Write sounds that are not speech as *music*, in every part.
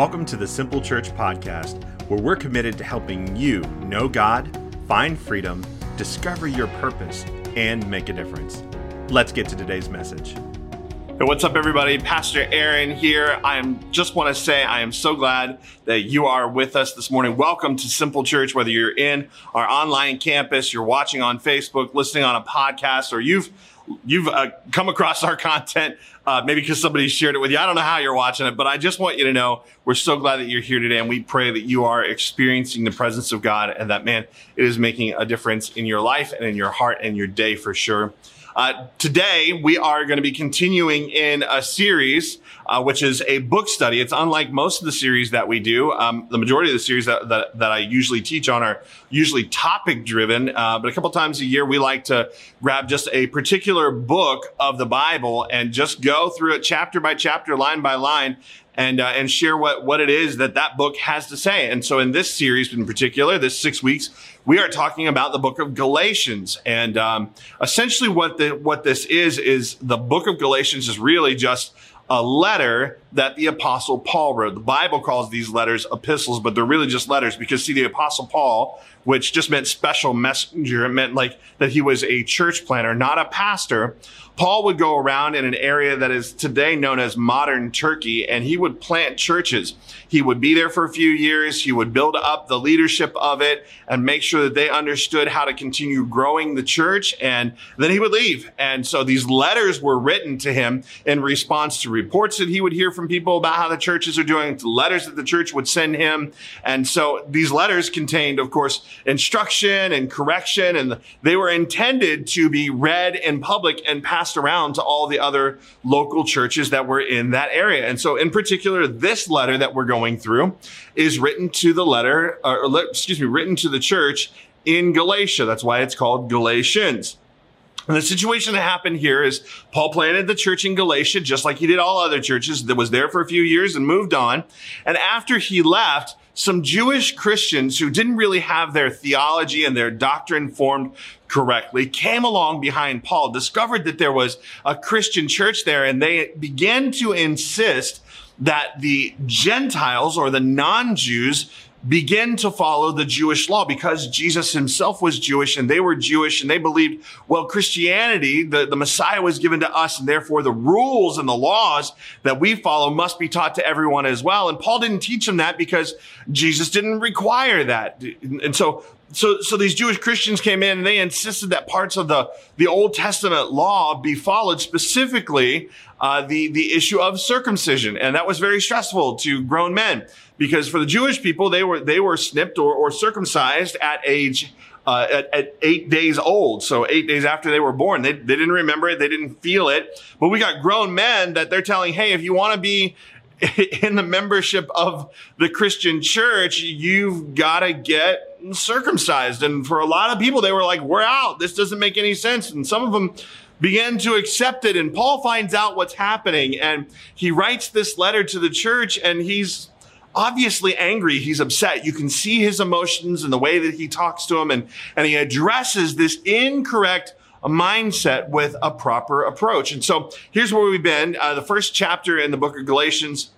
Welcome to the Simple Church Podcast, where we're committed to helping you know God, find freedom, discover your purpose, and make a difference. Let's get to today's message. Hey, what's up, everybody? Pastor Aaron here. I am just want to say I am so glad that you are with us this morning. Welcome to Simple Church, whether you're in our online campus, you're watching on Facebook, listening on a podcast, or you've you've uh, come across our *laughs* content, uh, maybe because somebody shared it with you. I don't know how you're watching it, but I just want you to know we're so glad that you're here today, and we pray that you are experiencing the presence of God, and that man, it is making a difference in your life and in your heart and your day for sure. Uh, today, we are going to be continuing in a series, uh, which is a book study. It's unlike most of the series that we do. Um, the majority of the series that, that, that, I usually teach on are usually topic driven, uh, but a couple times a year, we like to grab just a particular book of the Bible and just go through it chapter by chapter, line by line, and uh, and share what what it is that that book has to say. And so in this series in particular, this six weeks, we are talking about the book of Galatians. And um, essentially, what the what this is is the book of Galatians is really just a letter that the apostle Paul wrote. The Bible calls these letters epistles, but they're really just letters because see, the apostle Paul, which just meant special messenger, it meant like that he was a church planter, not a pastor. Paul would go around in an area that is today known as modern Turkey and he would plant churches. He would be there for a few years. He would build up the leadership of it and make sure that they understood how to continue growing the church. And then he would leave. And so these letters were written to him in response to reports that he would hear from people about how the churches are doing, letters that the church would send him. And so these letters contained, of course, instruction and correction, and they were intended to be read in public and passed passed around to all the other local churches that were in that area. And so in particular, this letter that we're going through is written to the letter, uh, or excuse me, written to the church in Galatia. That's why it's called Galatians. And the situation that happened here is Paul planted the church in Galatia, just like he did all other churches that was there for a few years and moved on. And after he left, some Jewish Christians who didn't really have their theology and their doctrine formed correctly came along behind Paul, discovered that there was a Christian church there, and they began to insist that the Gentiles or the non-Jews begin to follow the Jewish law because Jesus himself was Jewish and they were Jewish and they believed, well, Christianity, the, the Messiah was given to us and therefore the rules and the laws that we follow must be taught to everyone as well. And Paul didn't teach them that because Jesus didn't require that. And so so, so these Jewish Christians came in and they insisted that parts of the, the Old Testament law be followed, specifically uh, the, the issue of circumcision. And that was very stressful to grown men because for the Jewish people, they were, they were snipped or, or circumcised at age uh, at, at, eight days old. So eight days after they were born, they, they didn't remember it. They didn't feel it. But we got grown men that they're telling, Hey, if you want to be *laughs* in the membership of the Christian church, you've got to get circumcised. And for a lot of people, they were like, we're out. This doesn't make any sense. And some of them began to accept it. And Paul finds out what's happening and he writes this letter to the church and he's obviously angry. He's upset. You can see his emotions and the way that he talks to him and, and he addresses this incorrect mindset with a proper approach. And so here's where we've been. Uh, the first chapter in the book of Galatians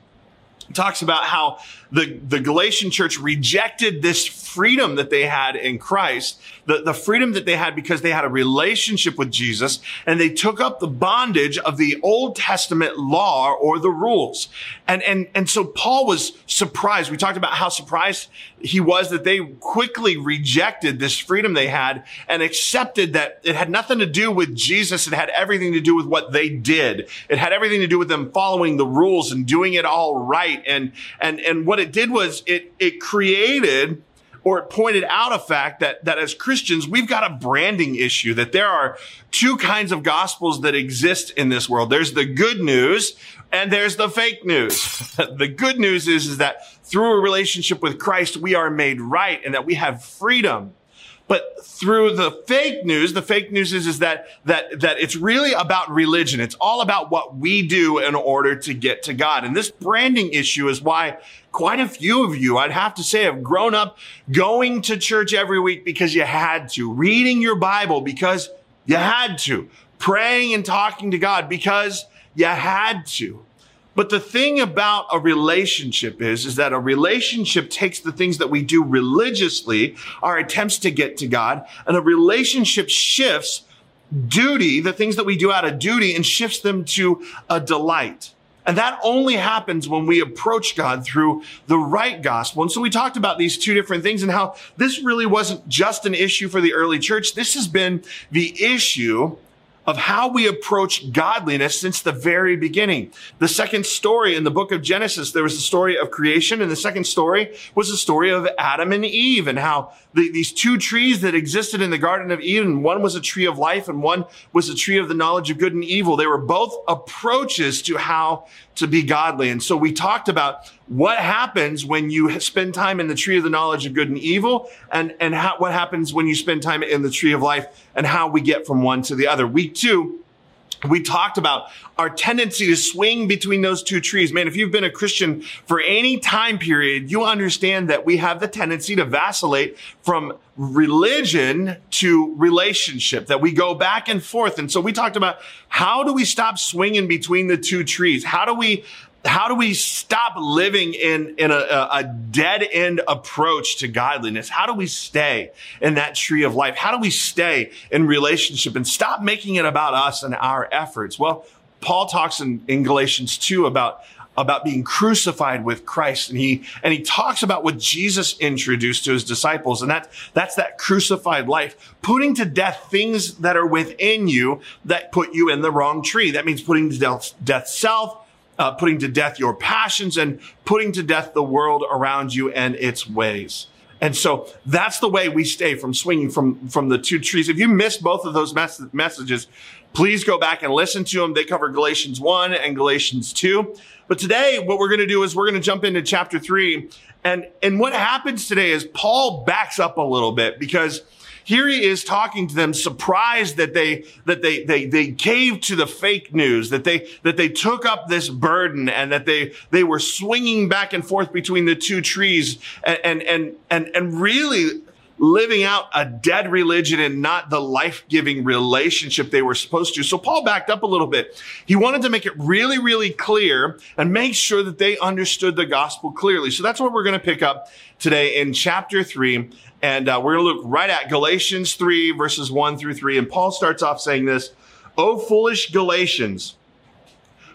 talks about how the, the Galatian church rejected this freedom that they had in Christ, the, the freedom that they had because they had a relationship with Jesus, and they took up the bondage of the Old Testament law or the rules. And, and, and so Paul was surprised. We talked about how surprised he was that they quickly rejected this freedom they had and accepted that it had nothing to do with Jesus. It had everything to do with what they did. It had everything to do with them following the rules and doing it all right. And, and, and what it did was it, it created or it pointed out a fact that, that as Christians, we've got a branding issue, that there are two kinds of gospels that exist in this world. There's the good news and there's the fake news. *laughs* the good news is, is that through a relationship with Christ, we are made right and that we have freedom. But through the fake news, the fake news is, is that, that, that it's really about religion. It's all about what we do in order to get to God. And this branding issue is why quite a few of you, I'd have to say, have grown up going to church every week because you had to, reading your Bible because you had to, praying and talking to God because you had to. But the thing about a relationship is, is that a relationship takes the things that we do religiously, our attempts to get to God, and a relationship shifts duty, the things that we do out of duty, and shifts them to a delight. And that only happens when we approach God through the right gospel. And so we talked about these two different things and how this really wasn't just an issue for the early church. This has been the issue of how we approach godliness since the very beginning. The second story in the book of Genesis, there was the story of creation, and the second story was the story of Adam and Eve and how the, these two trees that existed in the Garden of Eden, one was a tree of life and one was a tree of the knowledge of good and evil. They were both approaches to how to be godly. And so we talked about what happens when you spend time in the tree of the knowledge of good and evil and, and how, what happens when you spend time in the tree of life and how we get from one to the other. Week two, we talked about our tendency to swing between those two trees. Man, if you've been a Christian for any time period, you understand that we have the tendency to vacillate from religion to relationship, that we go back and forth. And so we talked about how do we stop swinging between the two trees? How do we how do we stop living in, in a, a, dead end approach to godliness? How do we stay in that tree of life? How do we stay in relationship and stop making it about us and our efforts? Well, Paul talks in, in Galatians 2 about about being crucified with Christ. And he, and he talks about what Jesus introduced to his disciples. And that, that's that crucified life, putting to death things that are within you that put you in the wrong tree. That means putting to death, death self, uh, putting to death your passions and putting to death the world around you and its ways. And so that's the way we stay from swinging from, from the two trees. If you missed both of those mes- messages, please go back and listen to them. They cover Galatians 1 and Galatians 2. But today, what we're going to do is we're going to jump into chapter 3. And, and what happens today is Paul backs up a little bit because here he is talking to them, surprised that they, that they, they, they caved to the fake news, that they, that they took up this burden and that they, they were swinging back and forth between the two trees and, and, and, and, and really living out a dead religion and not the life-giving relationship they were supposed to. So Paul backed up a little bit. He wanted to make it really, really clear and make sure that they understood the gospel clearly. So that's what we're going to pick up today in chapter three. And uh, we're going to look right at Galatians 3 verses 1 through 3. And Paul starts off saying this, O foolish Galatians,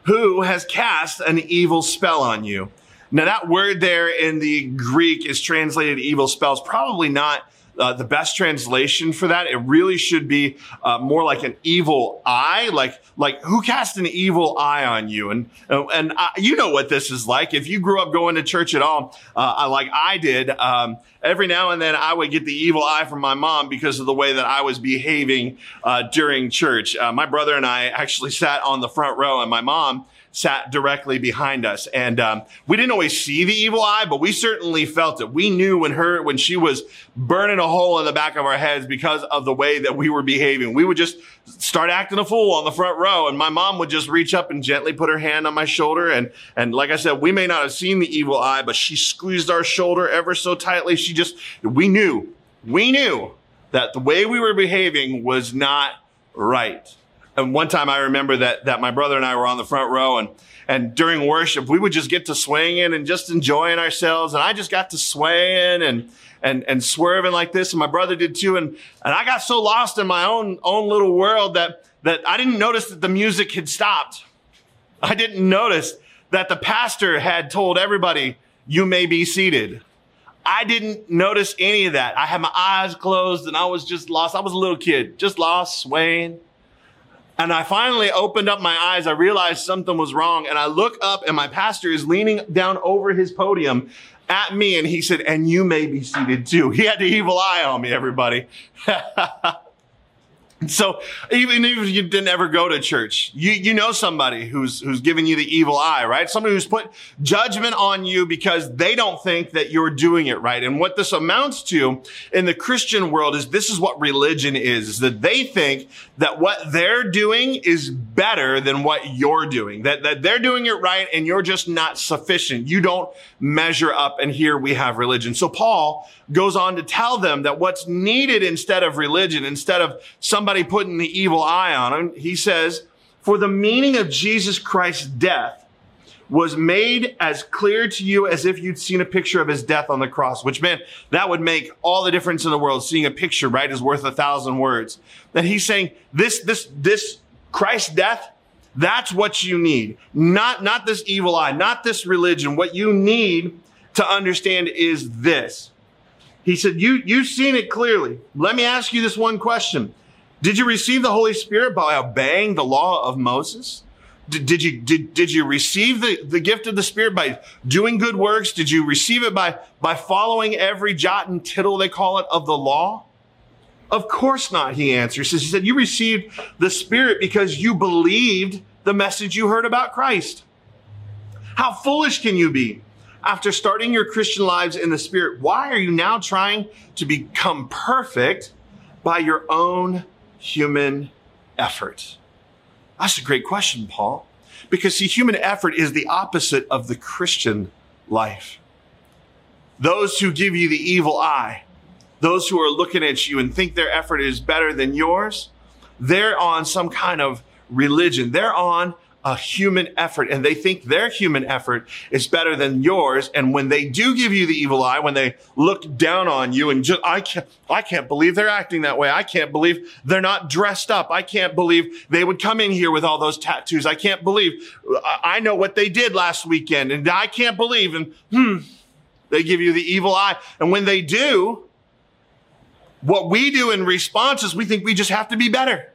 who has cast an evil spell on you? Now that word there in the Greek is translated evil spells, probably not uh, the best translation for that. It really should be uh, more like an evil eye, like like who cast an evil eye on you? And and I, you know what this is like. If you grew up going to church at all, uh, like I did, um, every now and then I would get the evil eye from my mom because of the way that I was behaving uh, during church. Uh, my brother and I actually sat on the front row, and my mom sat directly behind us. And um, we didn't always see the evil eye, but we certainly felt it. We knew when her when she was burning a hole in the back of our heads because of the way that we were behaving. We would just start acting a fool on the front row, and my mom would just reach up and gently put her hand on my shoulder. And and like I said, we may not have seen the evil eye, but she squeezed our shoulder ever so tightly. She just we knew we knew that the way we were behaving was not right and one time I remember that that my brother and I were on the front row and and during worship we would just get to swinging and just enjoying ourselves and I just got to swaying and and and swerving like this and my brother did too and and I got so lost in my own own little world that that I didn't notice that the music had stopped. I didn't notice that the pastor had told everybody you may be seated. I didn't notice any of that. I had my eyes closed and I was just lost. I was a little kid, just lost, swaying. And I finally opened up my eyes. I realized something was wrong. And I look up and my pastor is leaning down over his podium at me. And he said, and you may be seated too. He had the evil eye on me, everybody. *laughs* So even if you didn't ever go to church, you, you know somebody who's, who's giving you the evil eye, right? Somebody who's put judgment on you because they don't think that you're doing it right. And what this amounts to in the Christian world is this is what religion is, is that they think that what they're doing is better than what you're doing, that, that they're doing it right and you're just not sufficient. You don't measure up. And here we have religion. So Paul goes on to tell them that what's needed instead of religion, instead of somebody putting the evil eye on him, he says, for the meaning of Jesus Christ's death was made as clear to you as if you'd seen a picture of his death on the cross, which meant that would make all the difference in the world. Seeing a picture, right, is worth a thousand words. That he's saying this, this, this Christ's death, that's what you need. Not, not this evil eye, not this religion. What you need to understand is this. He said, you, you've seen it clearly. Let me ask you this one question. Did you receive the Holy Spirit by obeying the law of Moses? Did, did, you did, did you receive the, the gift of the Spirit by doing good works? Did you receive it by, by following every jot and tittle, they call it, of the law? Of course not, he answers. He said, You received the Spirit because you believed the message you heard about Christ. How foolish can you be? After starting your Christian lives in the Spirit, why are you now trying to become perfect by your own human effort? That's a great question, Paul. Because see, human effort is the opposite of the Christian life. Those who give you the evil eye, those who are looking at you and think their effort is better than yours, they're on some kind of religion. They're on a human effort and they think their human effort is better than yours. And when they do give you the evil eye, when they look down on you and just, I can't, I can't believe they're acting that way. I can't believe they're not dressed up. I can't believe they would come in here with all those tattoos. I can't believe I know what they did last weekend and I can't believe and hmm, they give you the evil eye. And when they do, what we do in response is we think we just have to be better.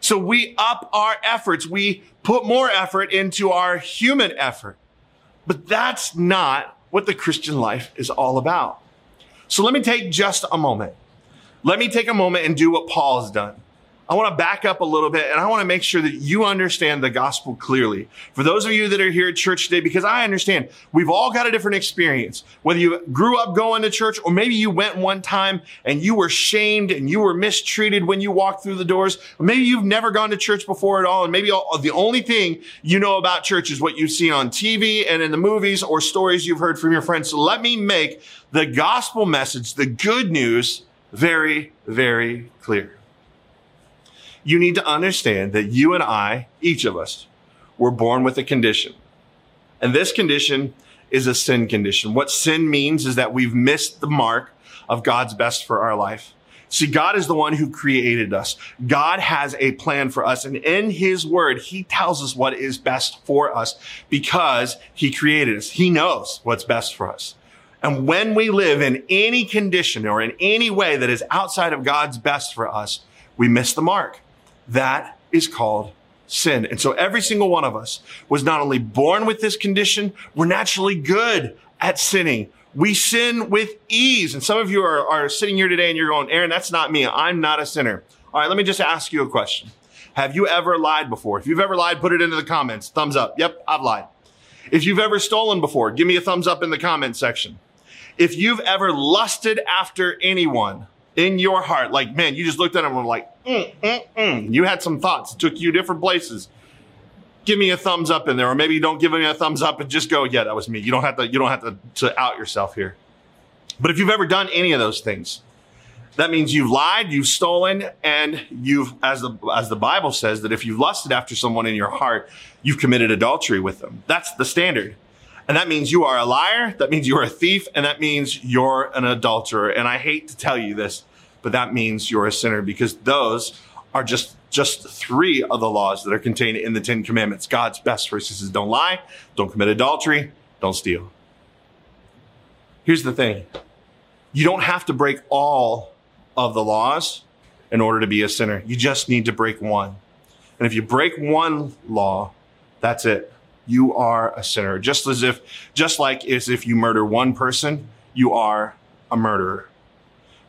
So we up our efforts. We put more effort into our human effort. But that's not what the Christian life is all about. So let me take just a moment. Let me take a moment and do what Paul has done. I want to back up a little bit and I want to make sure that you understand the gospel clearly. For those of you that are here at church today, because I understand we've all got a different experience. Whether you grew up going to church or maybe you went one time and you were shamed and you were mistreated when you walked through the doors. Or maybe you've never gone to church before at all. And maybe all, the only thing you know about church is what you've seen on TV and in the movies or stories you've heard from your friends. So let me make the gospel message, the good news, very, very clear you need to understand that you and I, each of us, were born with a condition. And this condition is a sin condition. What sin means is that we've missed the mark of God's best for our life. See, God is the one who created us. God has a plan for us. And in his word, he tells us what is best for us because he created us. He knows what's best for us. And when we live in any condition or in any way that is outside of God's best for us, we miss the mark. That is called sin. And so every single one of us was not only born with this condition, we're naturally good at sinning. We sin with ease. And some of you are, are sitting here today and you're going, Aaron, that's not me. I'm not a sinner. All right, let me just ask you a question. Have you ever lied before? If you've ever lied, put it into the comments. Thumbs up. Yep, I've lied. If you've ever stolen before, give me a thumbs up in the comment section. If you've ever lusted after anyone, in your heart, like, man, you just looked at him and were like, mm, mm, mm. you had some thoughts, it took you different places. Give me a thumbs up in there, or maybe don't give me a thumbs up and just go, yeah, that was me. You don't have to, you don't have to, to out yourself here. But if you've ever done any of those things, that means you've lied, you've stolen, and you've, as the, as the Bible says, that if you've lusted after someone in your heart, you've committed adultery with them. That's the standard. And that means you are a liar. That means you're a thief. And that means you're an adulterer. And I hate to tell you this, but that means you're a sinner because those are just just three of the laws that are contained in the Ten Commandments. God's best verses is don't lie, don't commit adultery, don't steal. Here's the thing. You don't have to break all of the laws in order to be a sinner. You just need to break one. And if you break one law, that's it you are a sinner. Just as if, just like as if you murder one person, you are a murderer.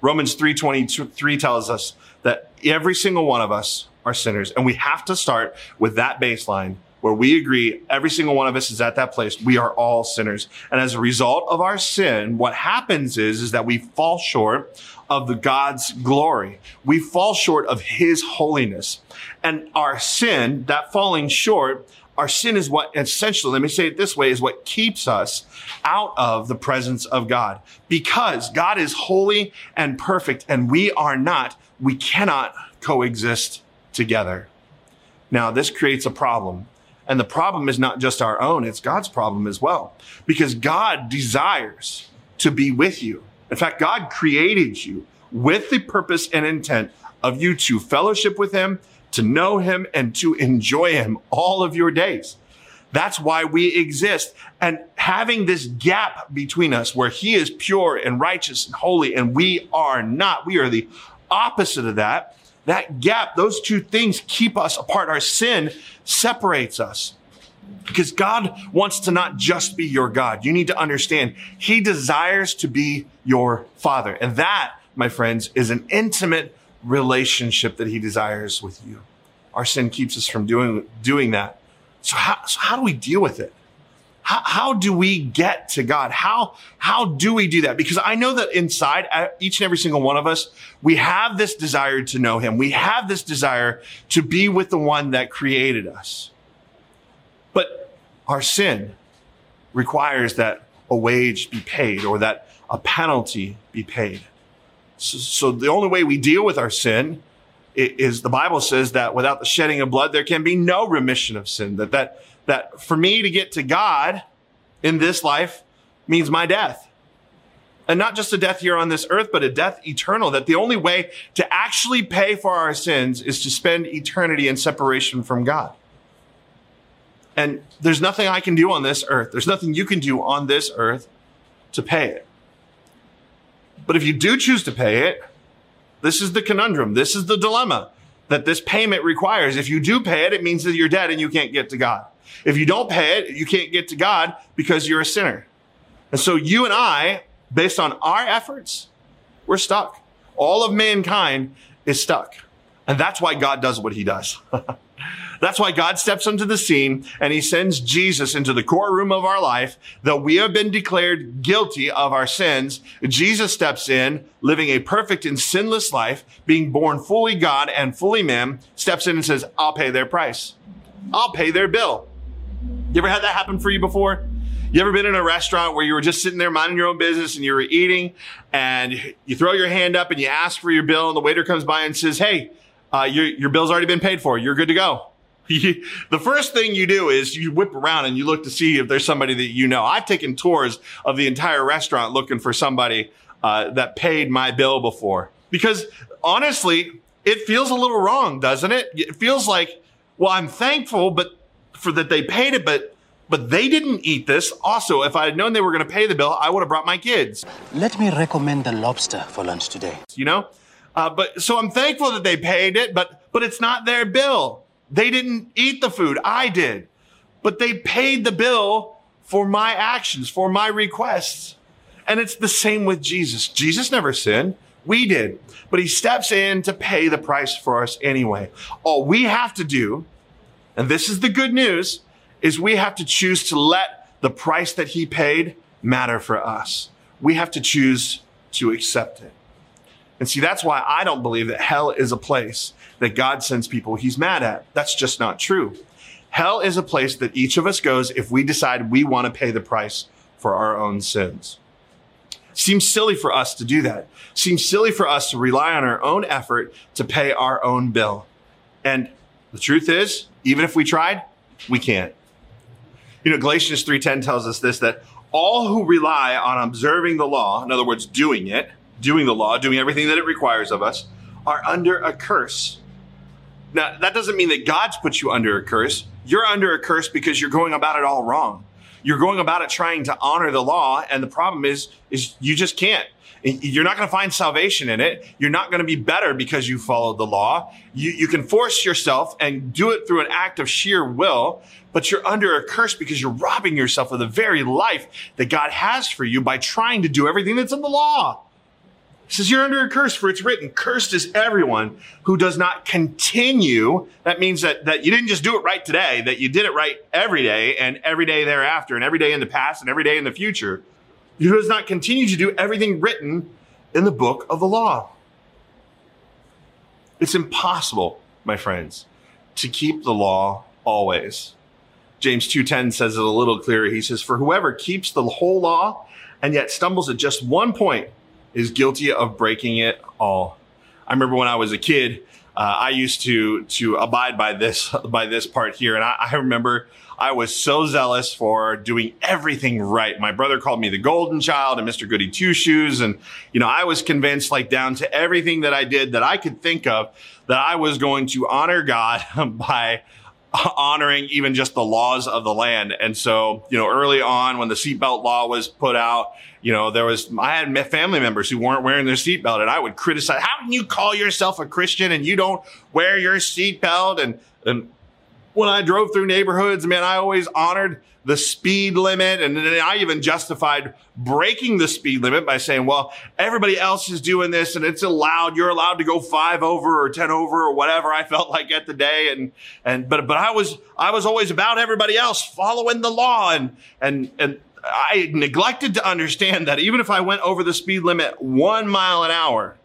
Romans 3:23 tells us that every single one of us are sinners and we have to start with that baseline where we agree every single one of us is at that place. We are all sinners. And as a result of our sin, what happens is, is that we fall short of the God's glory. We fall short of his holiness. And our sin, that falling short, our sin is what essentially, let me say it this way, is what keeps us out of the presence of God. Because God is holy and perfect and we are not, we cannot coexist together. Now, this creates a problem. And the problem is not just our own, it's God's problem as well. Because God desires to be with you. In fact, God created you with the purpose and intent of you to fellowship with Him, to know Him, and to enjoy Him all of your days. That's why we exist. And having this gap between us where He is pure and righteous and holy, and we are not, we are the opposite of that. That gap, those two things keep us apart. Our sin separates us. Because God wants to not just be your God. You need to understand He desires to be your Father. And that, my friends, is an intimate relationship that He desires with you. Our sin keeps us from doing, doing that. So how, so how do we deal with it? How, how do we get to God? How, how do we do that? Because I know that inside uh, each and every single one of us, we have this desire to know him. We have this desire to be with the one that created us. But our sin requires that a wage be paid or that a penalty be paid. So, the only way we deal with our sin is the Bible says that without the shedding of blood, there can be no remission of sin. That, that, that for me to get to God in this life means my death. And not just a death here on this earth, but a death eternal. That the only way to actually pay for our sins is to spend eternity in separation from God. And there's nothing I can do on this earth. There's nothing you can do on this earth to pay it. But if you do choose to pay it, this is the conundrum. This is the dilemma that this payment requires. If you do pay it, it means that you're dead and you can't get to God. If you don't pay it, you can't get to God because you're a sinner. And so you and I, based on our efforts, we're stuck. All of mankind is stuck. And that's why God does what he does. *laughs* That's why God steps onto the scene and he sends Jesus into the courtroom of our life. Though we have been declared guilty of our sins, Jesus steps in, living a perfect and sinless life, being born fully God and fully man, steps in and says, I'll pay their price. I'll pay their bill. You ever had that happen for you before? You ever been in a restaurant where you were just sitting there minding your own business and you were eating and you throw your hand up and you ask for your bill and the waiter comes by and says, Hey, uh, your, your bill's already been paid for. You're good to go. The first thing you do is you whip around and you look to see if there's somebody that you know. I've taken tours of the entire restaurant looking for somebody uh, that paid my bill before. Because honestly, it feels a little wrong, doesn't it? It feels like, well, I'm thankful, but for that they paid it, but but they didn't eat this. Also, if I had known they were going to pay the bill, I would have brought my kids. Let me recommend the lobster for lunch today. You know, uh, but so I'm thankful that they paid it, but but it's not their bill. They didn't eat the food. I did. But they paid the bill for my actions, for my requests. And it's the same with Jesus. Jesus never sinned. We did. But he steps in to pay the price for us anyway. All we have to do, and this is the good news, is we have to choose to let the price that he paid matter for us. We have to choose to accept it. And see, that's why I don't believe that hell is a place that God sends people he's mad at. That's just not true. Hell is a place that each of us goes if we decide we want to pay the price for our own sins. Seems silly for us to do that. Seems silly for us to rely on our own effort to pay our own bill. And the truth is, even if we tried, we can't. You know, Galatians 3:10 tells us this that all who rely on observing the law, in other words, doing it, doing the law, doing everything that it requires of us, are under a curse. Now, that doesn't mean that God's put you under a curse. You're under a curse because you're going about it all wrong. You're going about it trying to honor the law, and the problem is, is you just can't. You're not going to find salvation in it. You're not going to be better because you followed the law. You, you can force yourself and do it through an act of sheer will, but you're under a curse because you're robbing yourself of the very life that God has for you by trying to do everything that's in the law. Says, You're under a curse, for it's written, Cursed is everyone who does not continue. That means that, that you didn't just do it right today, that you did it right every day and every day thereafter, and every day in the past and every day in the future. Who does not continue to do everything written in the book of the law. It's impossible, my friends, to keep the law always. James 2:10 says it a little clearer. He says, "For whoever keeps the whole law and yet stumbles at just one point, is guilty of breaking it all. I remember when I was a kid, uh, I used to to abide by this *laughs* by this part here, and I, I remember I was so zealous for doing everything right. My brother called me the golden child and Mr. Goody Two Shoes. And, you know, I was convinced like down to everything that I did that I could think of that I was going to honor God *laughs* by *laughs* honoring even just the laws of the land. And so, you know, early on when the seatbelt law was put out, you know, there was, I had family members who weren't wearing their seatbelt and I would criticize, how can you call yourself a Christian and you don't wear your seatbelt? And, and when I drove through neighborhoods, man, I always honored the speed limit. And I even justified breaking the speed limit by saying, well, everybody else is doing this and it's allowed. You're allowed to go five over or 10 over or whatever I *laughs* felt like at the day. And, and, but, but I was, I was always about everybody else following the law and, and, and I neglected to understand that even if I went over the speed limit one mile an hour,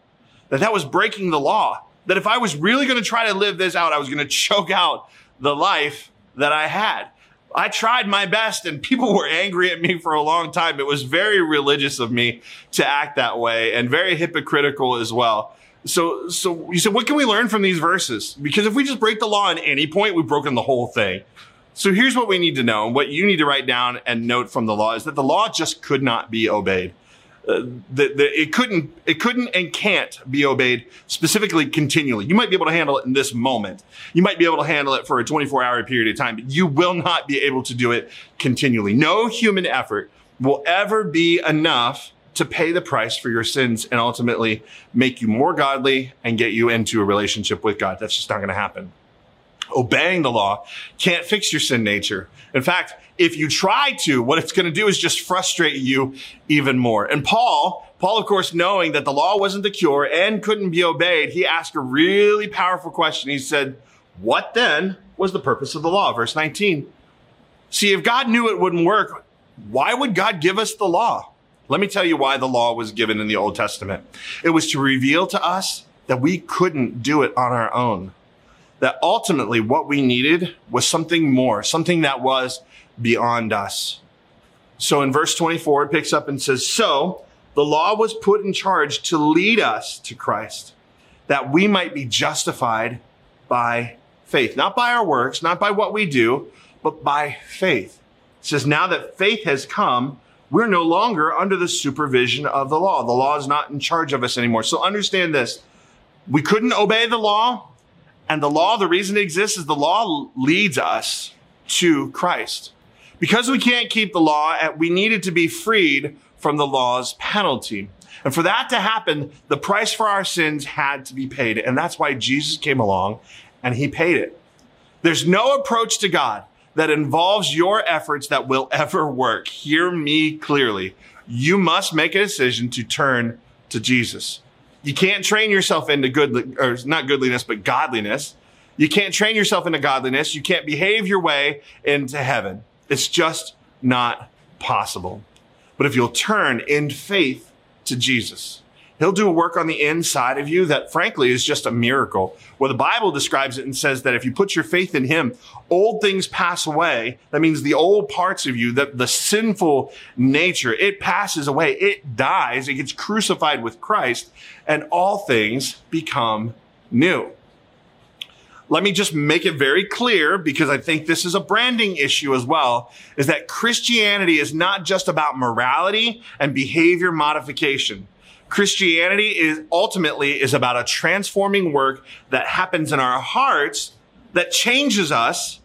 that that was breaking the law. That if I was really going to try to live this out, I was going *laughs* to choke out the life that I had. I tried my best and people *laughs* were angry at me for a long time. It was very religious of me to act that way and very hypocritical as well. So, so you said, what can we learn from these verses? Because if we just break the law at any point, we've broken the whole thing. So here's what we need to know. And what you need to write down and note from the law is that the law just could not be obeyed. Uh, the, the, it couldn't, it couldn't and can't be obeyed specifically continually. You might be able to handle it in this moment. You might be able to handle it for a 24 hour period of time, but you will not be able to do it continually. No human effort will ever be enough to pay the price for your sins and ultimately make you more godly and get you into a relationship with God. That's just not going to happen. Obeying the law can't fix your sin nature. In fact, if you try to, what it's going to do is just frustrate you even more. And Paul, Paul, of course, knowing that the law wasn't the cure and couldn't be obeyed, he asked a really powerful question. He said, what then was the purpose of the law? Verse 19. See, if God knew it wouldn't work, why would God give us the law? Let me tell you why the law was given in the Old Testament. It was to reveal to us that we couldn't do it on our own. That ultimately what we needed was something more, something that was beyond us. So in verse 24, it picks up and says, So the law was put in charge to lead us to Christ, that we might be justified by faith, not by our works, not by what we do, but by faith. It says, Now that faith has come, we're no longer under the supervision of the law. The law is not in charge of us anymore. So understand this. We couldn't obey the law. And the law, the reason it exists is the law leads us to Christ. Because we can't keep the law, eh, we needed to be freed from the law's penalty. And for that to happen, the price for our sins had to be paid. And that's why Jesus came along and he paid it. There's no approach to God that involves your efforts that will *laughs* ever work. Hear me clearly. You must make a decision to turn to Jesus. You can't train yourself into good, or not goodliness, but godliness. You can't train yourself into godliness. You can't behave your way into heaven. It's just not possible. But if you'll turn in faith to Jesus, He'll do a work on the inside of you that frankly is just a miracle. Well, the Bible describes it and says that if you put your faith in Him, old things pass away. That means the old parts of you, the, the sinful nature, it passes away. It dies. It gets crucified with Christ and all things become new let me just make it very clear because I think this is a branding issue as well, is that Christianity is not just about morality and behavior modification. Christianity is ultimately is about a transforming work that happens in our hearts that changes us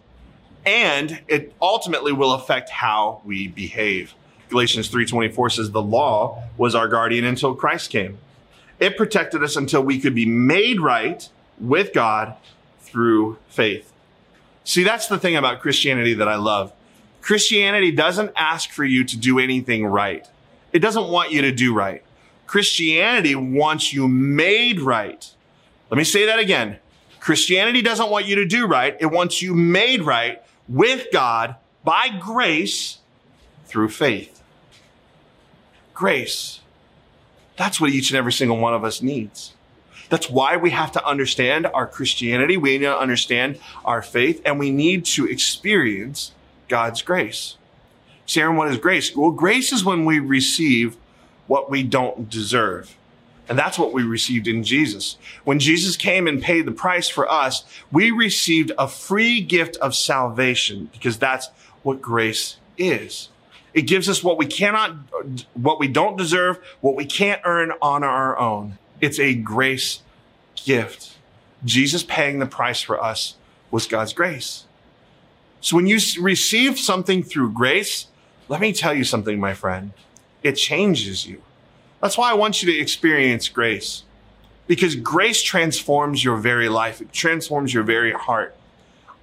and it ultimately will affect how we behave. Galatians 3:24 says the law was our guardian until Christ came. It protected us until we could be made right with God through faith. See, that's the thing about Christianity that I love. Christianity doesn't ask for you to do anything right. It doesn't want you to do right. Christianity wants you made right. Let me say that again. Christianity doesn't want you to do right. It wants you made right with God by grace through faith. Grace. That's what each and every single one of us needs. That's why we have to understand our Christianity. We need to understand our faith and we need to experience God's grace. Sharon, what is grace? Well, grace is when we receive what we don't deserve. And that's what we received in Jesus. When Jesus came and paid the price for us, we received a free gift of salvation because that's what grace is. It gives us what we cannot, what we don't deserve, what we can't earn on our own. It's a grace gift. Jesus paying the price for us was God's grace. So when you receive something through grace, let me tell you something, my friend. It changes you. That's why I want you to experience grace. Because grace transforms your very life. It transforms your very heart.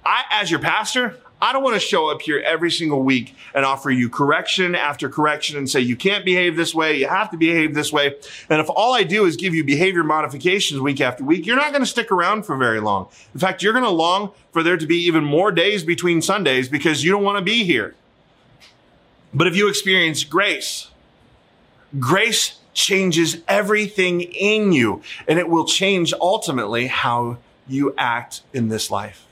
I, as your pastor, I don't want to show up here every single week and offer you correction after correction and say, you can't behave this way. You have to behave this way. And if all I do is give you behavior modifications week after week, you're not going to stick around for very long. In fact, you're going to long for there to be even more days between Sundays because you don't want to be here. But if you experience grace, grace changes everything in you and it will change ultimately how you act in this life.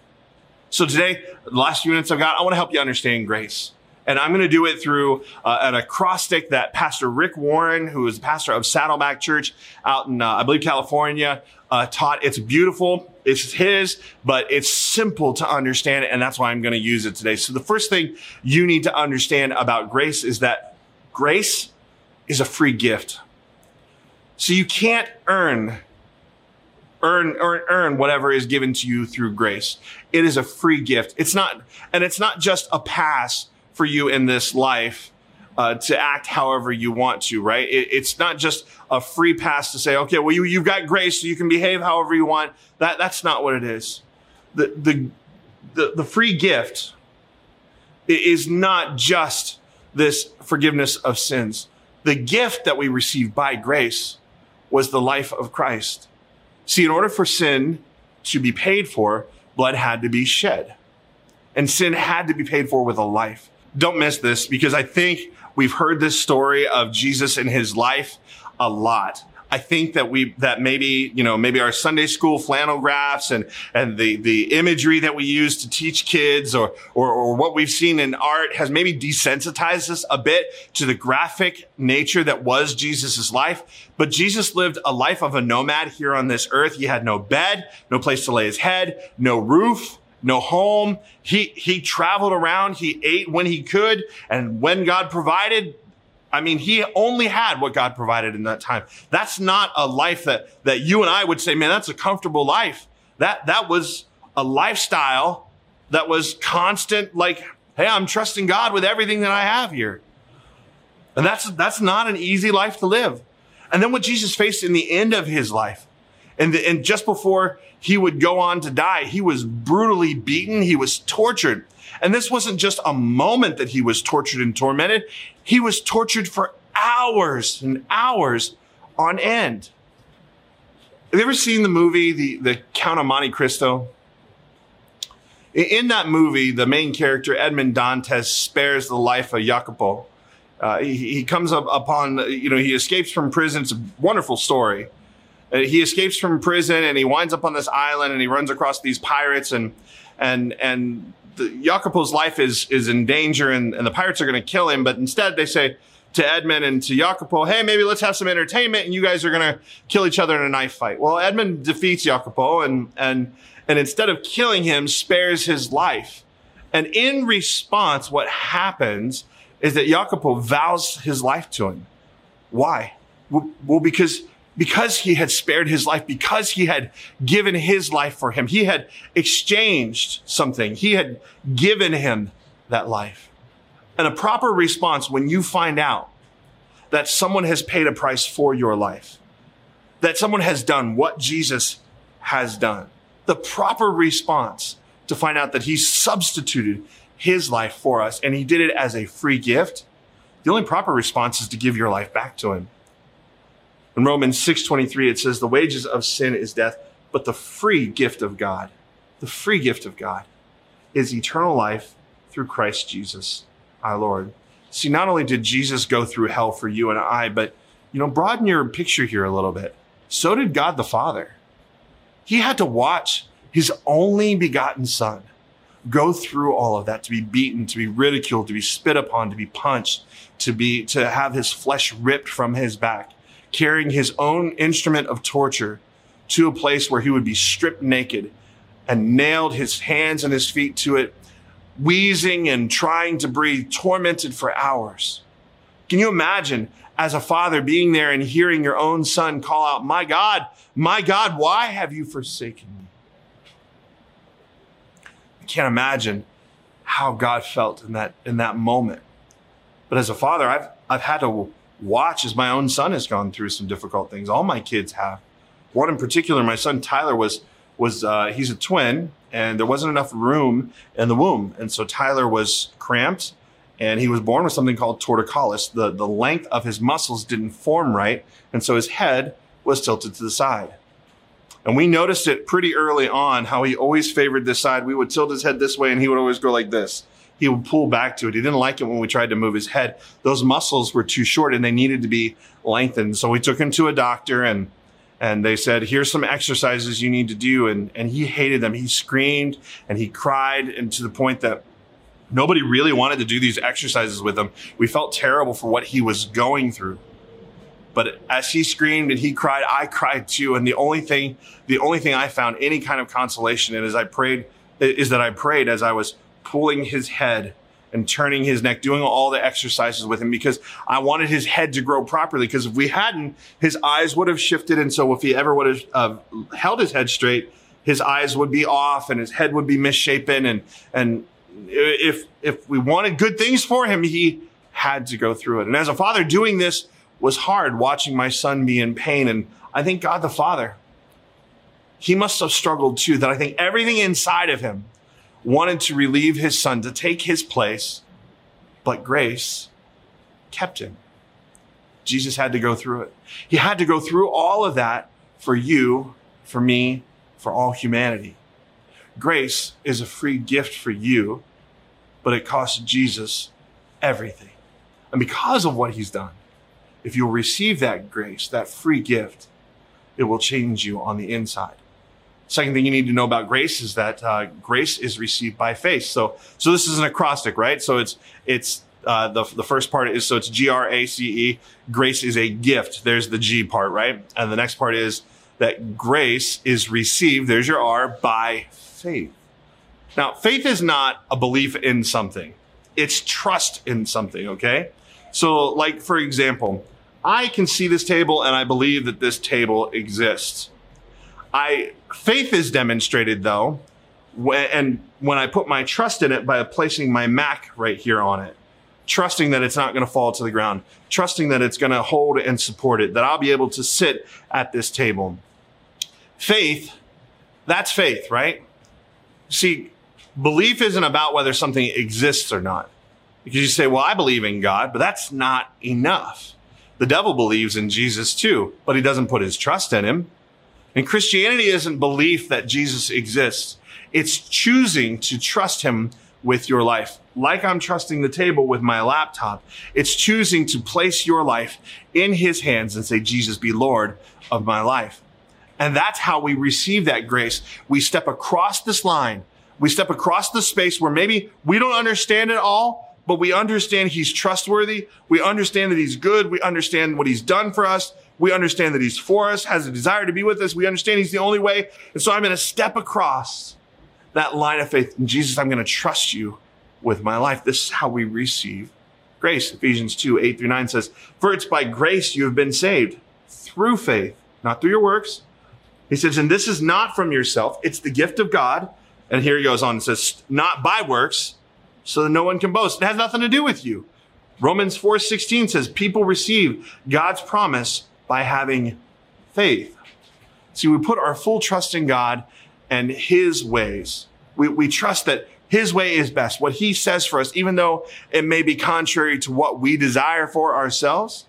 So today, the last few minutes I've got, I want to help you understand grace. And I'm going to do it through uh, an acrostic that Pastor Rick Warren, who is the pastor of Saddleback Church out in, uh, I believe, California, uh, taught. It's beautiful. It's his, but it's simple to understand. And that's why I'm going to use it today. So the first thing you need to understand about grace is that grace is a free gift. So you can't earn earn, earn, earn whatever is given to you through grace. It is a free gift. It's not, and it's not just a pass for you in this life. Uh, to act however you want to, right? It, it's not just a free pass to say, okay, well, you, you've got grace, so you can behave however you want. That, that's not what it is. The, the, the, the free gift is not just this forgiveness of sins. The gift that we receive by grace was the life of Christ. See, in order for sin to be paid for, blood had to be shed. And sin had to be paid for with a life. Don't miss this because I think we've heard this story of Jesus and his life a lot. I think that we, that maybe, you know, maybe our Sunday school flannel graphs and, and the, the imagery that we use to teach kids or, or, or what we've seen in art has maybe desensitized us a bit to the graphic nature that was Jesus' life. But Jesus lived a life of a nomad here on this earth. He had no bed, no place to lay his head, no roof no home. He, he traveled around. He ate when he could. And when God provided, I mean, he only had what God provided in that time. That's not a life that, that you and I would say, man, that's a comfortable life. That, that was a lifestyle that was constant, like, hey, I'm trusting God with everything that I have here. And that's, that's not an easy life to live. And then what Jesus faced in the end of his life, and, the, and just before he would go on to die, he was brutally beaten. He was tortured. And this wasn't just a moment that he was tortured and tormented. He was tortured for hours and hours on end. Have you ever seen the movie, the, the Count of Monte Cristo? In that movie, the main character, Edmond Dantes, spares the life of Jacopo. Uh, he, he, comes up upon, you know, he escapes from prison. It's a wonderful story. Uh, he escapes from prison and he winds up on this island and he runs across these pirates and, and, and the, Jacopo's life is is in danger and, and the pirates are going to kill him. But instead, they say to Edmond and to Jacopo, "Hey, maybe let's have some entertainment, and you guys are going to kill each other in a knife fight." Well, Edmond defeats Jacopo and and and instead of killing him, spares his life. And in response, what happens is that Jacopo vows his life to him. Why? Well, because because he had spared his life, because he had given his life for him. He had exchanged something. He had given him that life. And a proper response when you find out that someone has paid a price for your life, that someone has done what Jesus has done, the proper response to find out that he substituted his life for us and he did it as a free gift, the only proper response is to give your life back to him. In Romans 6:23 it says the wages of sin is death, but the free gift of God, the free gift of God is eternal life through Christ Jesus, our Lord. See, not only did Jesus go through hell for you and I, but you know, broaden your picture here a little bit. So did God the Father. He had to watch his only begotten son go through all of that to be beaten, to be ridiculed, to be spit upon, to be punched, to be, to have his flesh ripped from his back carrying his own instrument of torture to a place where he would be stripped naked and nailed his hands and his feet to it, wheezing and trying to breathe, tormented for hours. Can you imagine as a father being there and hearing your own son call out, My God, my God, why have you forsaken me? I can't imagine how God felt in that, in that moment. But as a father, I've, I've had to watch as my own son has gone through some difficult things. All my kids have. One in particular, my son Tyler was, was, uh, he's a twin and there wasn't enough room in the womb. And so Tyler was cramped and he was born with something called torticollis. The, the length of his muscles didn't form right. And so his head was tilted to the side. And we noticed it pretty early on how he always favored this side. We would tilt his head this way and he would always go like this. He would pull back to it. He didn't like it when we tried to move his head. Those muscles were too short and they needed to be lengthened. So we took him to a doctor and and they said, here's some exercises you need to do. And, and he hated them. He screamed and he cried and to the point that Nobody really wanted to do these exercises with him. We felt terrible for what he was going through. But as he screamed and he cried, I cried too. And the only thing, the only thing I found any kind of consolation in is I prayed, is that I prayed as I was pulling his head and turning his neck, doing all the exercises with him because I wanted his head to grow properly. Because if we hadn't, his eyes would have shifted. And so if he ever would have uh, held his head straight, his eyes would be off and his head would be misshapen and, and if if we wanted good things for him, he had to go through it. And as a father, doing this was hard, watching my son be in pain. And I think God the Father, he must have struggled too. That I think everything inside of him wanted to relieve his son, to take his place, but grace kept him. Jesus had to go through it. He had to go through all of that for you, for me, for all humanity. Grace is a free gift for you but it cost Jesus everything. And because of what he's done, if you'll receive that grace, that free gift, it will change you on the inside. Second thing you need to know about grace is that uh, grace is received by faith. So, so this is an acrostic, right? So it's it's uh, the the first part is so it's G R A C E. Grace is a gift. There's the G part, right? And the next part is that grace is received. There's your R by faith. Now, faith is not a belief in something. It's trust in something, okay? So, like, for example, I can see this table and I believe that this table exists. I, faith is demonstrated though, and when I put my trust in it by placing my Mac right here on it, trusting that it's not going to fall to the ground, trusting that it's going to hold and support it, that I'll be able to sit at this table. Faith, that's faith, right? See, belief isn't about whether something exists or not. Because you say, well, I believe in God, but that's not enough. The devil believes in Jesus too, but he doesn't put his trust in him. And Christianity isn't belief that Jesus exists. It's choosing to trust him with your life. Like I'm trusting the table with my laptop. It's choosing to place your life in his hands and say, Jesus be Lord of my life. And that's how we receive that grace. We step across this line we step across the space where maybe we don't understand it all, but we understand he's trustworthy. We understand that he's good. We understand what he's done for us. We understand that he's for us, has a desire to be with us. We understand he's the only way. And so I'm going to step across that line of faith. And Jesus, I'm going to trust you with my life. This is how we receive grace. Ephesians 2, 8 through 9 says, For it's by grace you have been saved through faith, not through your works. He says, and this is not from yourself. It's the gift of God and here he goes on and says, not by works, so that no one can boast. It has nothing to do with you. Romans 4:16 says people receive God's promise by having faith. See, we put our full trust in God and his ways. We, we trust that his way is best. What he says for us, even though it may be contrary to what we desire for ourselves,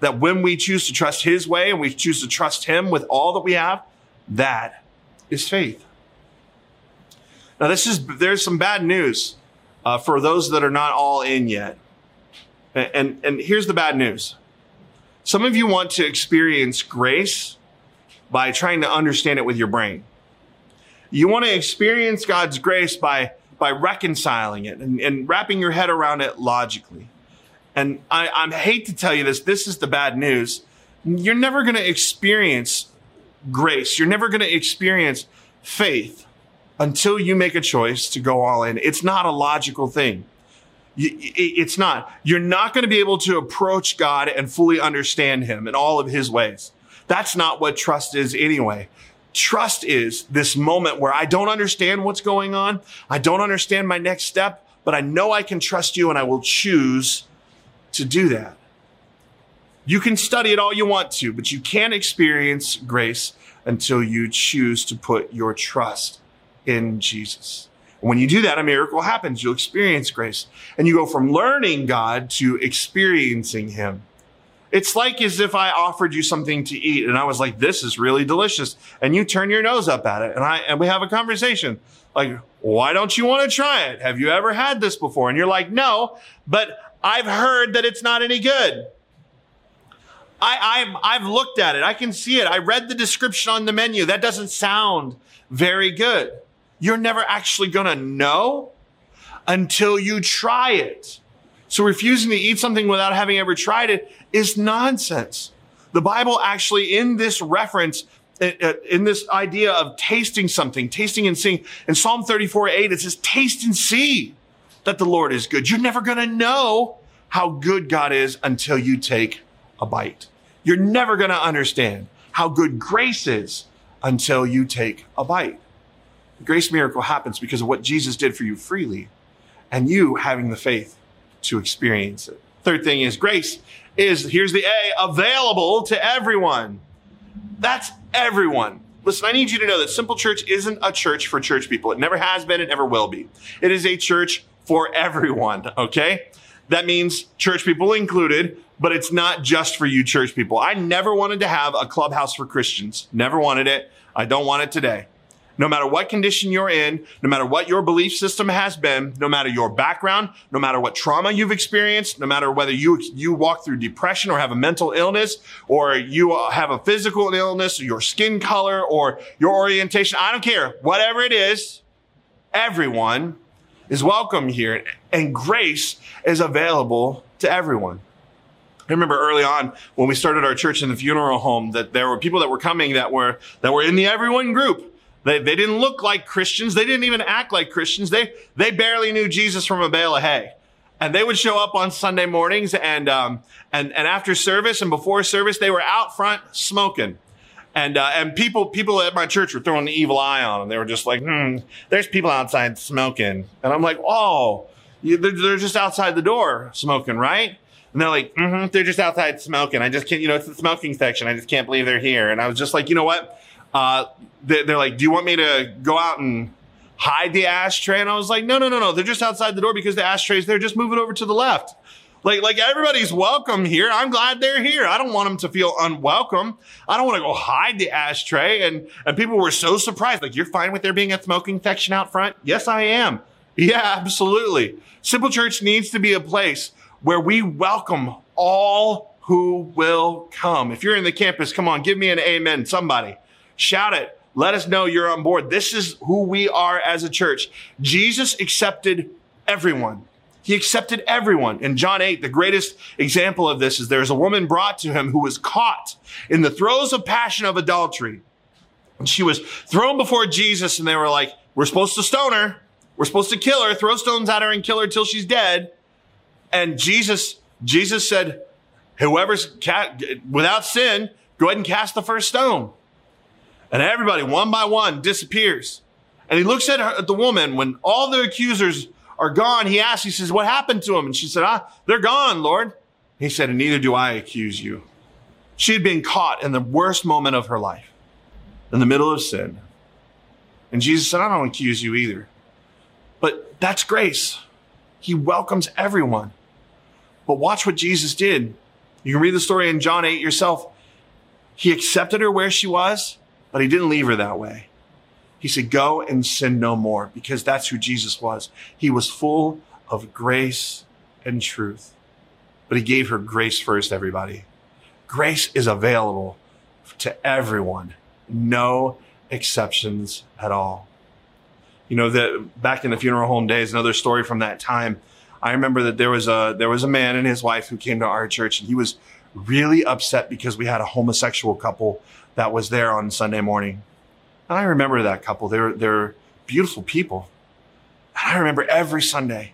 that when we choose to trust his way and we choose to trust him with all that we have, that is faith. Now, this is there's some bad news uh, for those that are not all in yet. And, and, and here's the bad news. Some of you want to experience grace by trying to understand it with your brain. You want to experience God's grace by, by reconciling it and, and wrapping your head around it logically. And I, I hate to tell you this, this is the bad news you're never going to experience grace. You're never going to experience faith until you make a choice to go all in. It's not a logical thing. It's not. You're not going to be able to approach God and fully understand Him in all of His ways. That's not what trust is anyway. Trust is this moment where I don't understand what's going on. I don't understand my next step, but I know I can trust you and I will choose to do that. You can study it all you want to, but you can't experience grace until you choose to put your trust in Jesus. When you do that, a miracle happens. You'll experience grace and you go from learning God to experiencing Him. It's like as if I offered you something to eat and I was like, this is really delicious. And you turn your nose up at it and I, and we have a conversation like, why don't you want to try it? Have you ever had this before? And you're like, no, but I've heard that it's not any good. I, i have looked at it. I can see it. I read the description on the menu. That doesn't sound very good. You're never actually going to know until you try it. So refusing to eat something without having ever tried it is nonsense. The Bible actually in this reference, uh, uh, in this idea of tasting something, tasting and seeing, in Psalm 34, 8, it says, taste and see that the Lord is good. You're never going to know how good God is until you take a bite. You're never going to understand how good grace is until you take a bite. Grace miracle happens because of what Jesus did for you freely and you having the faith to experience it. Third thing is grace is, here's the A, available to everyone. That's everyone. Listen, I need you to know that Simple Church isn't a church for church people. It never has been. It never will be. It is a church for everyone. Okay. That means church people included, but it's not just for you church people. I never wanted to have a clubhouse for Christians. Never wanted it. I don't want it today. No matter what condition you're in, no matter what your belief system has been, no matter your background, no matter what trauma you've experienced, no matter whether you, you walk through depression or have a mental illness or you have a physical illness or your skin color or your orientation, I don't care. Whatever it is, everyone is welcome here and grace is available to everyone. I remember early on when we started our church in the funeral home that there were people that were coming that were, that were in the everyone group. They, they didn't look like Christians. They didn't even act like Christians. They, they barely knew Jesus from a bale of hay. And they would show up on Sunday mornings and, um, and, and after service and before service, they were out front smoking. And, uh, and people, people at my church were throwing the evil eye on them. They were just like, hmm, there's people outside smoking. And I'm like, oh, they're, they're just outside the door smoking, right? And they're like, mm-hmm, they're just outside smoking. I just can't, you know, it's the smoking section. I just can't believe they're here. And I was just like, you know what? Uh, they're like, do you want me to go out and hide the ashtray? And I was like, no, no, no, no. They're just outside the door because the ashtray's there. Just move it over to the left. Like, like everybody's welcome here. I'm glad they're here. I don't want them to feel unwelcome. I don't want to go hide the ashtray. And, and people were so surprised. Like, you're fine with there being a smoking section out front? Yes, I am. Yeah, absolutely. Simple Church needs to be a place where we welcome all who will come. If you're in the campus, come on, give me an amen. Somebody shout it. Let us know you're on board. This is who we are as a church. Jesus accepted everyone. He accepted everyone. In John 8, the greatest example of this is there's a woman brought to him who was caught in the throes of passion of adultery. And she was thrown before Jesus and they were like, we're supposed to stone her. We're supposed to kill her, throw stones at her and kill her till she's dead. And Jesus, Jesus said, whoever's without sin, go ahead and cast the first stone. And everybody, one by one, disappears. And he looks at, her, at the woman when all the accusers are gone. He asks, he says, what happened to him? And she said, ah, they're gone, Lord. He said, and neither do I accuse you. She had been caught in the worst moment of her life, in the middle of sin. And Jesus said, I don't accuse you either. But that's grace. He welcomes everyone. But watch what Jesus did. You can read the story in John 8 yourself. He accepted her where she was. But he didn't leave her that way. He said, go and sin no more because that's who Jesus was. He was full of grace and truth. But he gave her grace first, everybody. Grace is available to everyone. No exceptions at all. You know, that back in the funeral home days, another story from that time. I remember that there was a, there was a man and his wife who came to our church and he was really upset because we had a homosexual couple that was there on Sunday morning. And I remember that couple. They're, they're beautiful people. And I remember every Sunday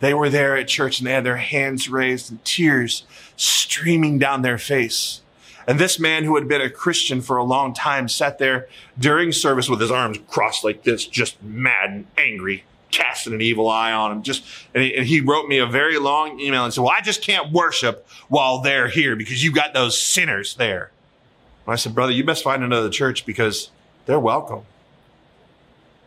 they were there at church and they had their hands raised and tears streaming down their face. And this man who had been a Christian for a long time sat there during service with his arms crossed like this, just mad and angry, casting an evil eye on him. Just, and he, and he wrote me a very long email and said, well, I just can't worship while they're here because you've got those sinners there. And I said, brother, you best find another church because they're welcome.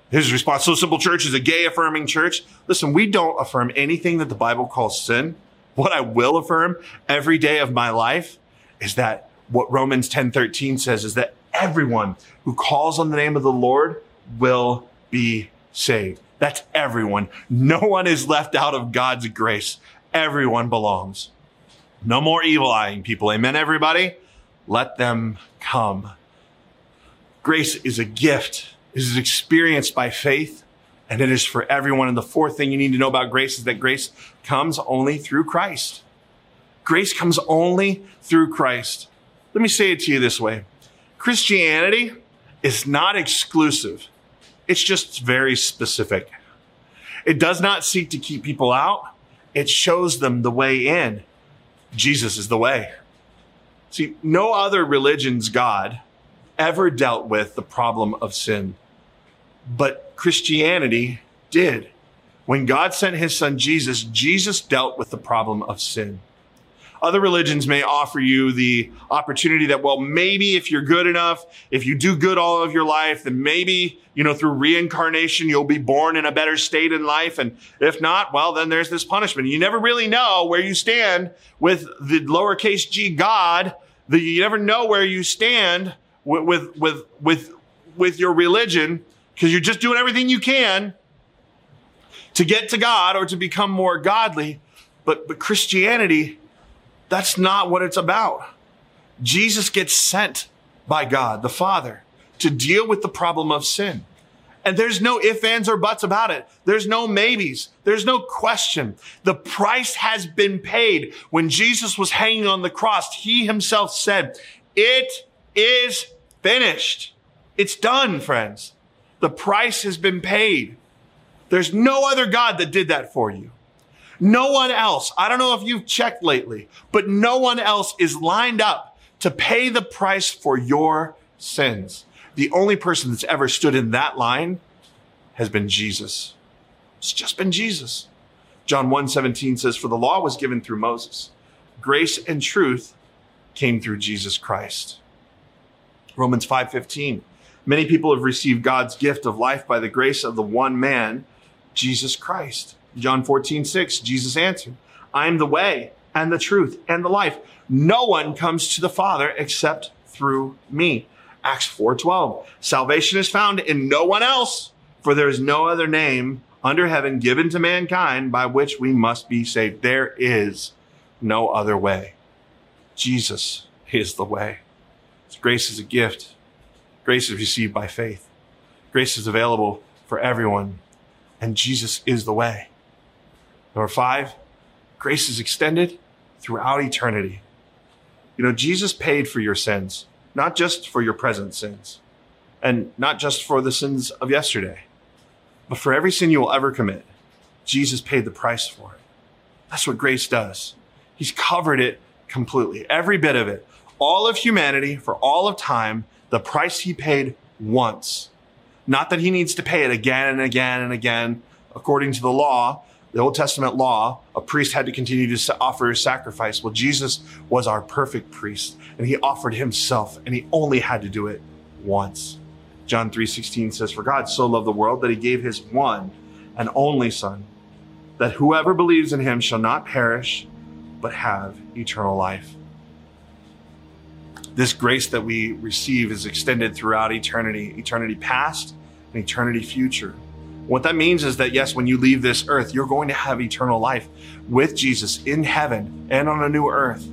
His response, So Simple Church is a gay affirming church. Listen, we don't affirm anything that the Bible calls sin. What I will affirm every day of my life is that what Romans 10 13 says is that everyone who calls on the name of the Lord will be saved. That's everyone. No one is left out of God's grace. Everyone belongs. No more evil eyeing people. Amen, everybody? Let them come. Grace is a gift it is experienced by faith and it is for everyone. And the fourth thing you need to know about grace is that grace comes only through Christ. Grace comes only through Christ. Let me say it to you this way. Christianity is not exclusive. It's just very specific. It does not seek to keep people out. It shows them the way in. Jesus is the way. See, no other religion's God ever dealt with the problem of sin. But Christianity did. When God sent his son Jesus, Jesus dealt with the problem of sin. Other religions may offer you the opportunity that, well, maybe if you're good enough, if you do good all of your life, then maybe, you know, through reincarnation, you'll be born in a better state in life. And if not, well, then there's this punishment. You never really know where you stand with the lowercase g God. The, you never know where you stand with, with, with, with your religion because you're just doing everything you can to get to God or to become more godly. But, but Christianity, that's not what it's about. Jesus gets sent by God, the Father, to deal with the problem of sin. And there's no ifs, ands, or buts about it. There's no maybes. There's no question. The price has been paid. When Jesus was hanging on the cross, he himself said, it is finished. It's done, friends. The price has been paid. There's no other God that did that for you. No one else. I don't know if you've checked lately, but no one else is lined up to pay the price for your sins. The only person that's ever stood in that line has been Jesus. It's just been Jesus. John 1:17 says for the law was given through Moses. Grace and truth came through Jesus Christ. Romans 5:15. Many people have received God's gift of life by the grace of the one man, Jesus Christ. John 14, 6, Jesus answered, I am the way and the truth and the life. No one comes to the Father except through me. Acts 4:12. Salvation is found in no one else, for there is no other name under heaven given to mankind by which we must be saved. There is no other way. Jesus is the way. Grace is a gift. Grace is received by faith. Grace is available for everyone. And Jesus is the way. Number five, grace is extended throughout eternity. You know, Jesus paid for your sins, not just for your present sins, and not just for the sins of yesterday, but for every sin you will ever commit. Jesus paid the price for it. That's what grace does. He's covered it completely, every bit of it all of humanity for all of time the price he paid once. Not that he needs to pay it again and again and again. According to the law, the Old Testament law, a priest had to continue to offer his sacrifice. Well, Jesus was our perfect priest and he offered himself and he only had to do it once. John 3:16 says for God so loved the world that he gave his one and only son that whoever believes in him shall not perish but have eternal life this grace that we receive is extended throughout eternity, eternity past and eternity future. What that means is that, yes, when you leave this earth, you're going to have eternal life with Jesus in heaven and on a new earth.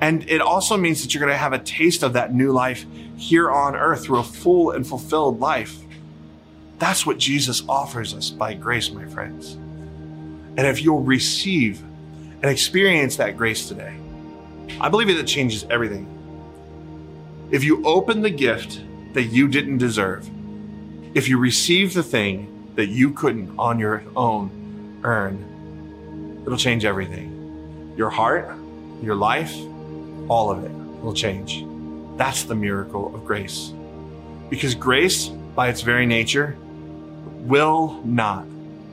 And it also means that you're going to have a taste of that new life here on earth through a full and fulfilled life. That's what Jesus offers us by grace, my friends. And if you'll receive and experience that grace today, I believe it changes everything. If you open the gift that you didn't deserve, if you receive the thing that you couldn't on your own earn, it'll change everything. Your heart, your life, all of it will change. That's the miracle of grace. Because grace, by its very nature, will not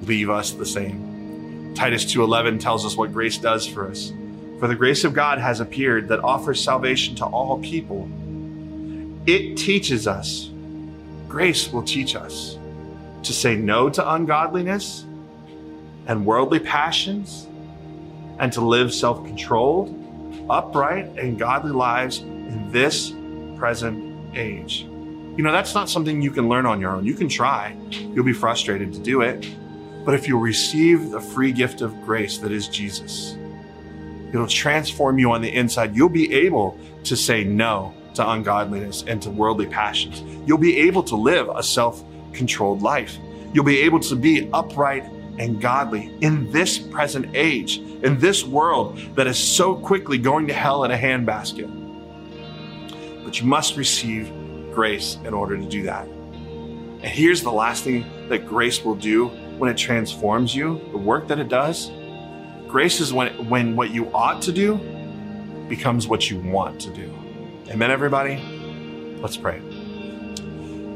leave us the same. Titus 2:11 tells us what grace does for us. For the grace of God has appeared that offers salvation to all people. It teaches us. Grace will teach us to say no to ungodliness and worldly passions and to live self-controlled, upright and godly lives in this present age. You know, that's not something you can learn on your own. You can try, you'll be frustrated to do it. But if you'll receive the free gift of grace that is Jesus, it'll transform you on the inside. You'll be able to say no to ungodliness and to worldly passions. You'll be able to live a self controlled life. You'll be able to be upright and godly in this present age, in this world that is so quickly going to hell in a handbasket. But you must receive grace in order to do that. And here's the last thing that grace will do when it transforms you, the work that it does. Grace is when, when what you ought to do becomes what you want to do. Amen, everybody? Let's pray.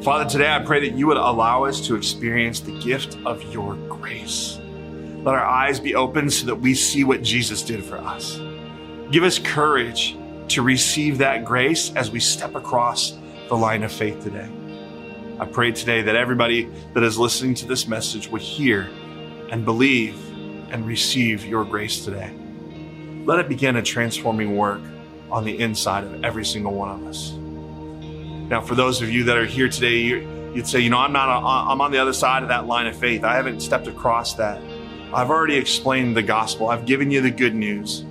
Father, today I pray that you would allow us to experience the gift of your grace. Let our eyes be open so that we see what Jesus did for us. Give us courage to receive that grace as we step across the line of faith today. I pray today that everybody that is listening to this message would hear and believe and receive your grace today. Let it begin a transforming work on the inside of every single one of us. Now, for those of you that are here today, you'd say, you know, I'm not, a, I'm on the other side of that line of faith. I haven't stepped across that. I've already explained the gospel. I've given you the good news.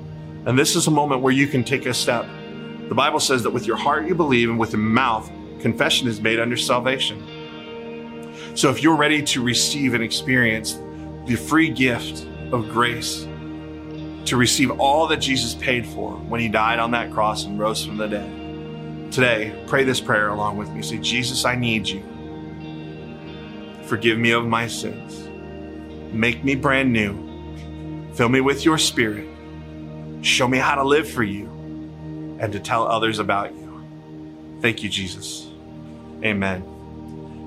And this is a moment where you can take a step the Bible says that with your heart you believe and with your mouth confession is made under salvation. So if you're ready to receive and experience the free gift of grace, to receive all that Jesus paid for when he died on that cross and rose from the dead, today pray this prayer along with me. Say, Jesus, I need you. Forgive me of my sins. Make me brand new. Fill me with your spirit. Show me how to live for you and to tell others about you. Thank you, Jesus. Amen.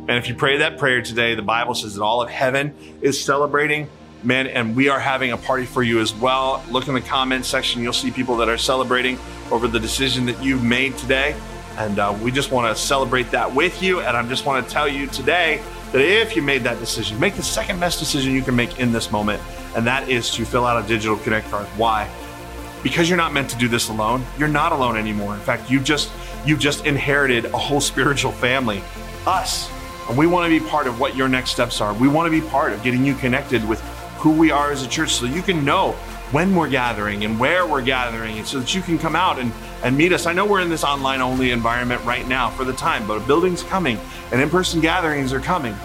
And if you pray that prayer today, the Bible says that all of heaven is celebrating. Man, and we are having a party for you as well. Look in the comments section. You'll see people that are celebrating over the decision that you've made today. And uh, we just want to celebrate that with you. And I just want to tell you today that if you made that decision, make the second best decision you can make in this moment. And that is to fill out a digital connect card. Why? because you're not meant to do this alone, you're not alone anymore. In fact, you've just you've just inherited a whole spiritual family, us. And we want to be part of what your next steps are. We want to be part of getting you connected with who we are as a church so you can know when we're gathering and where we're gathering and so that you can come out and, and meet us. I know we're in this online only environment right now for the time, but a building's coming and in-person gatherings are coming.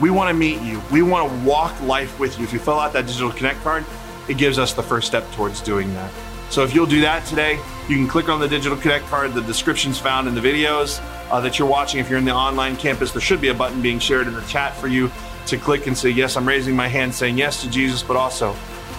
We want to meet you. We want to walk life with you. If you fill out that digital connect card, it gives us the first step towards doing that. So if you'll do that today, you can click on the Digital Connect card. The description's found in the videos uh, that you're watching. If you're in the online campus, there should be a button being shared in the chat for you to click and say, Yes, I'm raising my hand saying yes to Jesus, but also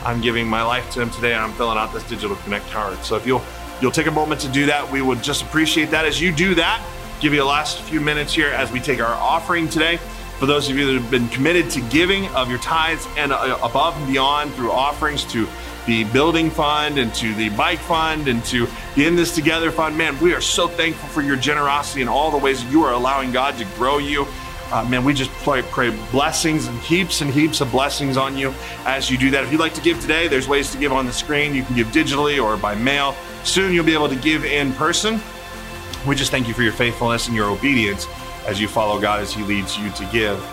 I'm giving my life to Him today and I'm filling out this Digital Connect card. So if you'll you'll take a moment to do that, we would just appreciate that. As you do that, give you a last few minutes here as we take our offering today. For those of you that have been committed to giving of your tithes and uh, above and beyond through offerings to the building fund and to the bike fund and to the In This Together fund. Man, we are so thankful for your generosity and all the ways that you are allowing God to grow you. Uh, man, we just pray, pray blessings and heaps and heaps of blessings on you as you do that. If you'd like to give today, there's ways to give on the screen. You can give digitally or by mail. Soon you'll be able to give in person. We just thank you for your faithfulness and your obedience as you follow God as He leads you to give.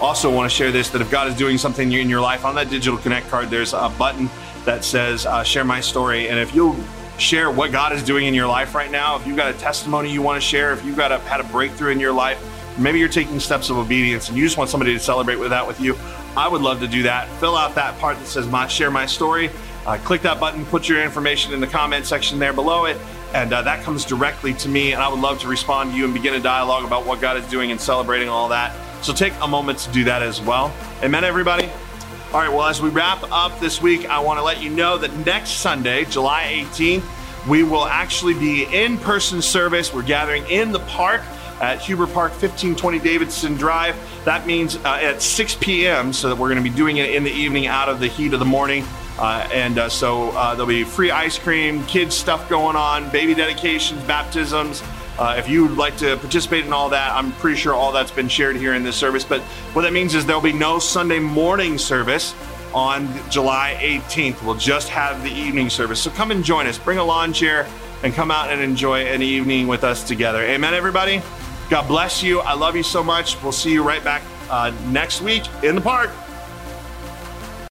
Also, want to share this that if God is doing something in your life on that digital connect card, there's a button that says uh, share my story. And if you'll share what God is doing in your life right now, if you've got a testimony you want to share, if you've got a, had a breakthrough in your life, maybe you're taking steps of obedience and you just want somebody to celebrate with that with you, I would love to do that. Fill out that part that says my share my story uh, click that button, put your information in the comment section there below it, and uh, that comes directly to me. And I would love to respond to you and begin a dialogue about what God is doing and celebrating all that. So take a moment to do that as well. Amen, everybody. All right, well, as we wrap up this week, I want to let you know that next Sunday, July 18th, we will actually be in person service. We're gathering in the park at Huber Park, 1520 Davidson Drive. That means uh, at 6 p.m., so that we're going to be doing it in the evening out of the heat of the morning. Uh, and uh, so uh, there'll be free ice cream, kids stuff going on, baby dedications, baptisms. Uh, if you would like to participate in all that, I'm pretty sure all that's been shared here in this service. But what that means is there'll be no Sunday morning service on July 18th. We'll just have the evening service. So come and join us. Bring a lawn chair and come out and enjoy an evening with us together. Amen, everybody. God bless you. I love you so much. We'll see you right back uh, next week in the park.